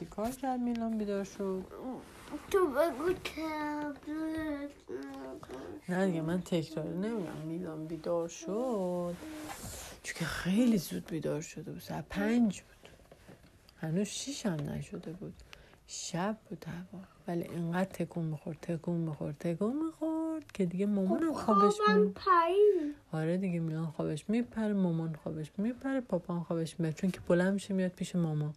چی کار کرد میلان بیدار شد تو بگو نه دیگه من تکرار نمیگم میلان بیدار شد. چون که خیلی زود بیدار شده بود. ساعت پنج بود. هنوز شیش هم نشده بود. شب بود هوا. ولی اینقدر تکون می‌خورد تکون می‌خورد تکون می‌خورد که دیگه مامانم خوابش خوابم می آره دیگه میلان خوابش میپره مامان خوابش میپره پاپا خوابش میپره. چون که بلند میشه میاد پیش مامان.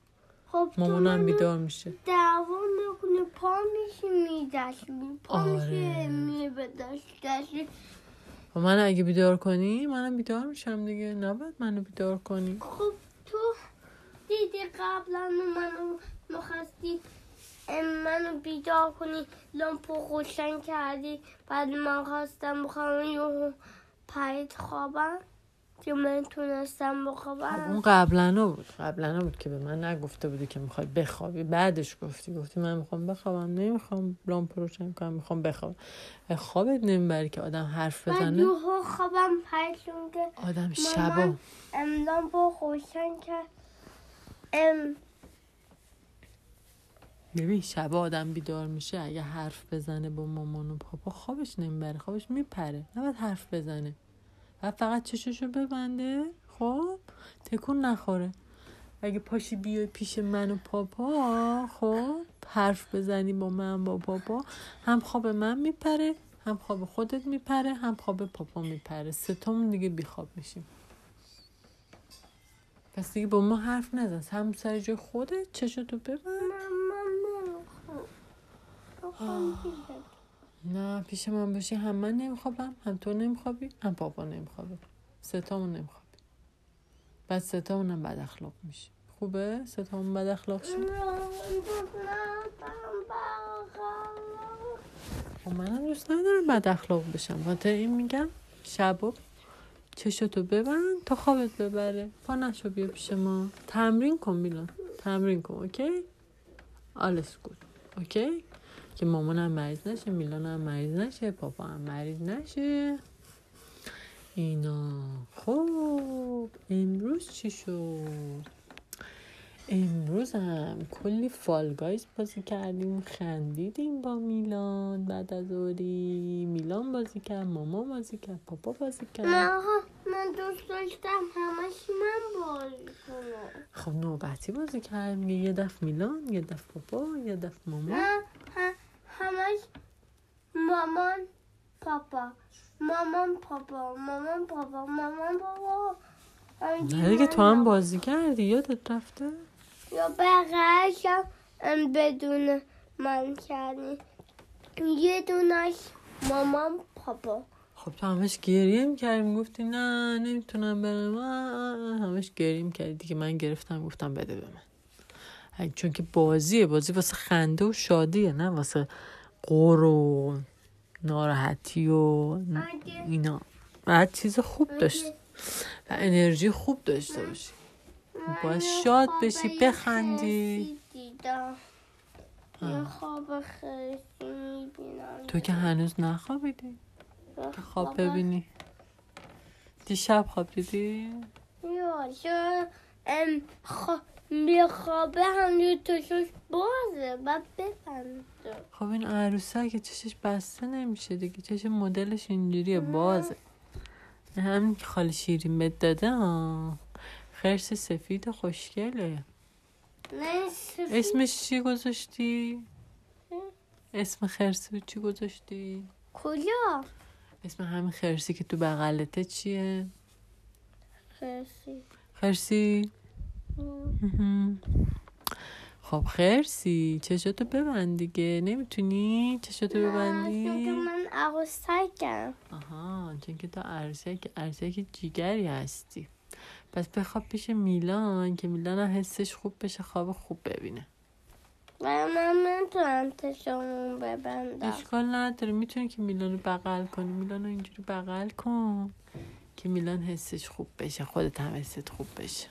خب مامانم بیدار میشه. دعوا می‌کنه پا میشه میدشمی پا آره. میشه و من اگه بیدار کنی منم بیدار میشم دیگه. نباید منو بیدار کنی. خب تو دیدی قبلا منو می‌خواستی منو بیدار کنی. لامپو روشن کردی. بعد من خواستم بخوام یهو پرید خوابم. که من تونستم خب بخوابم اون قبلا بود. قبلا بود که به من نگفته بودی که می‌خوای بخوابی. بعدش گفتی گفتی من می‌خوام بخوابم. نمی‌خوام لامپ روشن کنم می‌خوام بخوابم. خوابت نمی‌بری که آدم حرف بزنه. یهو خوابم پرید چون که آدم شبا. ام لامپو روشن کرد ام. ببین شبا آدم بیدار میشه اگه حرف بزنه با مامان و پاپا خوابش نمی‌بره. خوابش میپره. نباید حرف بزنه. و فقط چششو ببنده. خب؟ تکون نخوره. اگه پاشی بیای پیش من و پاپا خب؟ حرف بزنی با من با پاپا. هم خواب من میپره هم خواب خودت میپره هم خواب پاپا میپره. ستامون دیگه بیخواب میشیم. پس دیگه با ما حرف نزن. هم سر جای خودت چشتو ببند. نه پیش من باشی هم من نمیخوابم هم تو نمیخوابی هم پاپا نمیخوابه. ستامون نمیخوابی بعد ستامون هم بد اخلاق میشی خوبه؟ ستامون بد اخلاق شد خب منم دوست ندارم بد اخلاق بشم. خاطر این میگم شبا چشتو ببند تا خوابت ببره. پا نشو بیا پیش ما. تمرین کن میلان. تمرین کن اوکی؟ Alles gut, okay? که مامانم مریض نشه میلان هم مریض نشه پاپا هم مریض نشه. اینا. خب امروز چی شد؟ امروز هم کلی Fall Guys بازی کردیم خندیدیم با میلان بعد از اوری. میلان بازی کرد ماما بازی کرد پاپا بازی کرد. من من دوست داشتم همش من بازی کنم. خب نوبتی بازی کردیم یه دفعه میلان یه دفعه پاپا یه دفعه ماما نه ه- همش مامان پاپا مامان پاپا مامان پاپا مامان پاپا نه دیگه تو هم بازی کردی یادت رفته؟ یا بقیهش هم بدون من کردی. یه دونش مامان پاپا. خب تو همش گریه می‌کردی گفتی نه نمی‌تونم برم. همش گریه می‌کردی دیگه. من گرفتم گفتم بده به من. چون که بازیه بازی واسه خنده و شادیه نه واسه قور و ناراحتی و اینا. بعد چیز خوب داشت. و انرژی خوب داشته باشی. باید شاد خواب بشی، بخندی. خواب خیلی تو که هنوز نخوابیدی؟ که خواب ببینی. دیشب خواب دیدی یا ام خوا... می خوابه هم تو چوش بازه. بعد ببنده خب این عروسه که چشش بسته نمیشه دیگه چش مدلش اینجوریه بازه همین که خالی شیرین بهت داده ها خرس سفید خوشگله. اسمش چی گذاشتی؟ اسم خرس چی گذاشتی؟ کجا اسم همین خرسی که تو بغلته چیه؟ خرسی خرسی؟ خب خرسی. چشاتو ببند دیگه. نمی‌تونی چشاتو ببندی؟ چون که من عروسکم. آها چون که تو عروسک عروسک جیگری هستی. پس بخواب پیش میلان که میلان هم حسش خوب بشه خواب خوب ببینه. و من نمی‌تونم تشمون ببندم. اشکال نداره. می‌تونی که میلان رو بغل کنی. میلان رو اینجوری بغل کن که میلان حسش خوب بشه. خودت هم حست خوب بشه.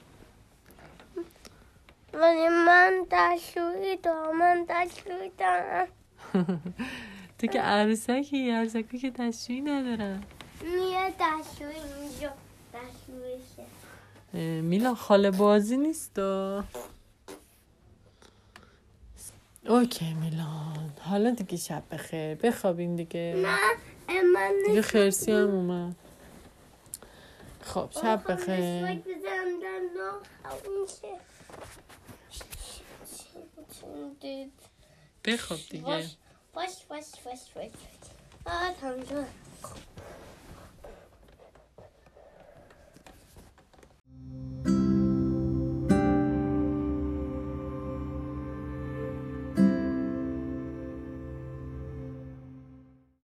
ولی من دستشویی دارم من دستشویی دارم. تو که عروسکی عروسکی که دستشویی ندارن. میره دستشویی اینجا دستشوییشه اه، میلان خاله بازی نیست دا. اوکی میلان حالا دیگه شب بخیر. بخوابین دیگه. نه من دیگه خرسی هم اومد. خب شب بخیر. بخواب دیگه. باش باش باش باش باش آه